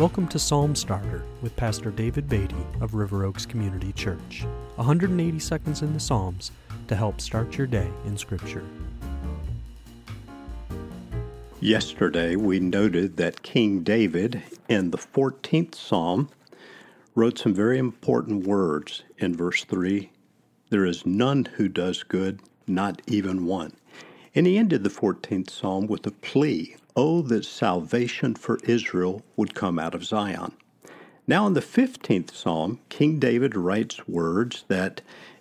Welcome to Psalm Starter with Pastor David Beatty of River Oaks Community Church. 180 seconds in the Psalms to help start your day in Scripture. Yesterday, we noted that King David, in the 14th Psalm, wrote some very important words in verse 3 There is none who does good, not even one. And he ended the 14th Psalm with a plea Oh, that salvation for Israel would come out of Zion. Now, in the 15th Psalm, King David writes words that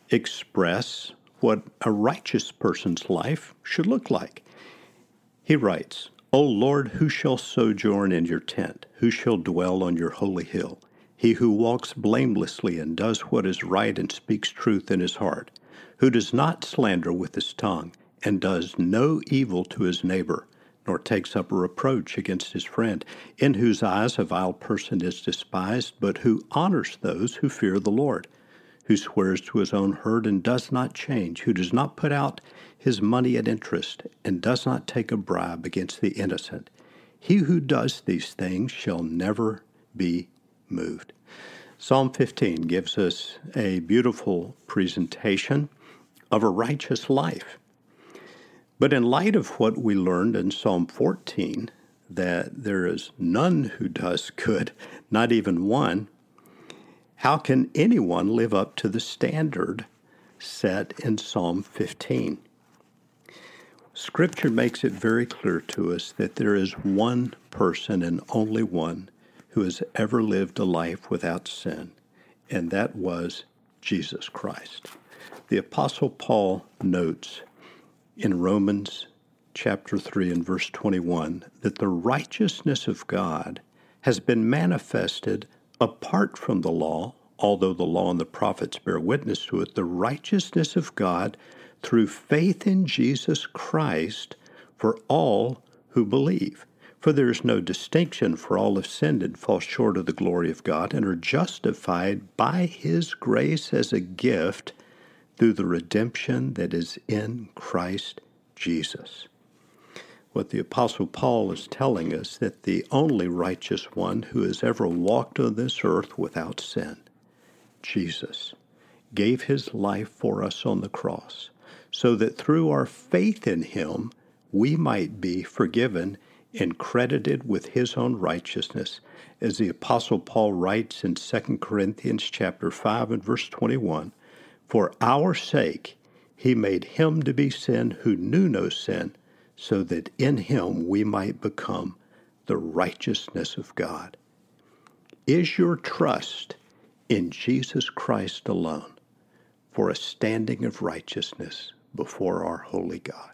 express what a righteous person's life should look like. He writes, O Lord, who shall sojourn in your tent? Who shall dwell on your holy hill? He who walks blamelessly and does what is right and speaks truth in his heart, who does not slander with his tongue, and does no evil to his neighbor nor takes up a reproach against his friend, in whose eyes a vile person is despised, but who honors those who fear the Lord, who swears to his own hurt and does not change, who does not put out his money at interest, and does not take a bribe against the innocent. He who does these things shall never be moved. Psalm 15 gives us a beautiful presentation of a righteous life. But in light of what we learned in Psalm 14, that there is none who does good, not even one, how can anyone live up to the standard set in Psalm 15? Scripture makes it very clear to us that there is one person and only one who has ever lived a life without sin, and that was Jesus Christ. The Apostle Paul notes in Romans chapter 3 and verse 21 that the righteousness of God has been manifested apart from the law, although the law and the prophets bear witness to it, the righteousness of God through faith in Jesus Christ for all who believe. For there is no distinction, for all have sinned and fall short of the glory of God, and are justified by His grace as a gift through the redemption that is in Christ Jesus. What the Apostle Paul is telling us that the only righteous one who has ever walked on this earth without sin, Jesus, gave his life for us on the cross, so that through our faith in him we might be forgiven and credited with his own righteousness as the apostle paul writes in 2 corinthians chapter 5 and verse 21 for our sake, he made him to be sin who knew no sin, so that in him we might become the righteousness of God. Is your trust in Jesus Christ alone for a standing of righteousness before our holy God?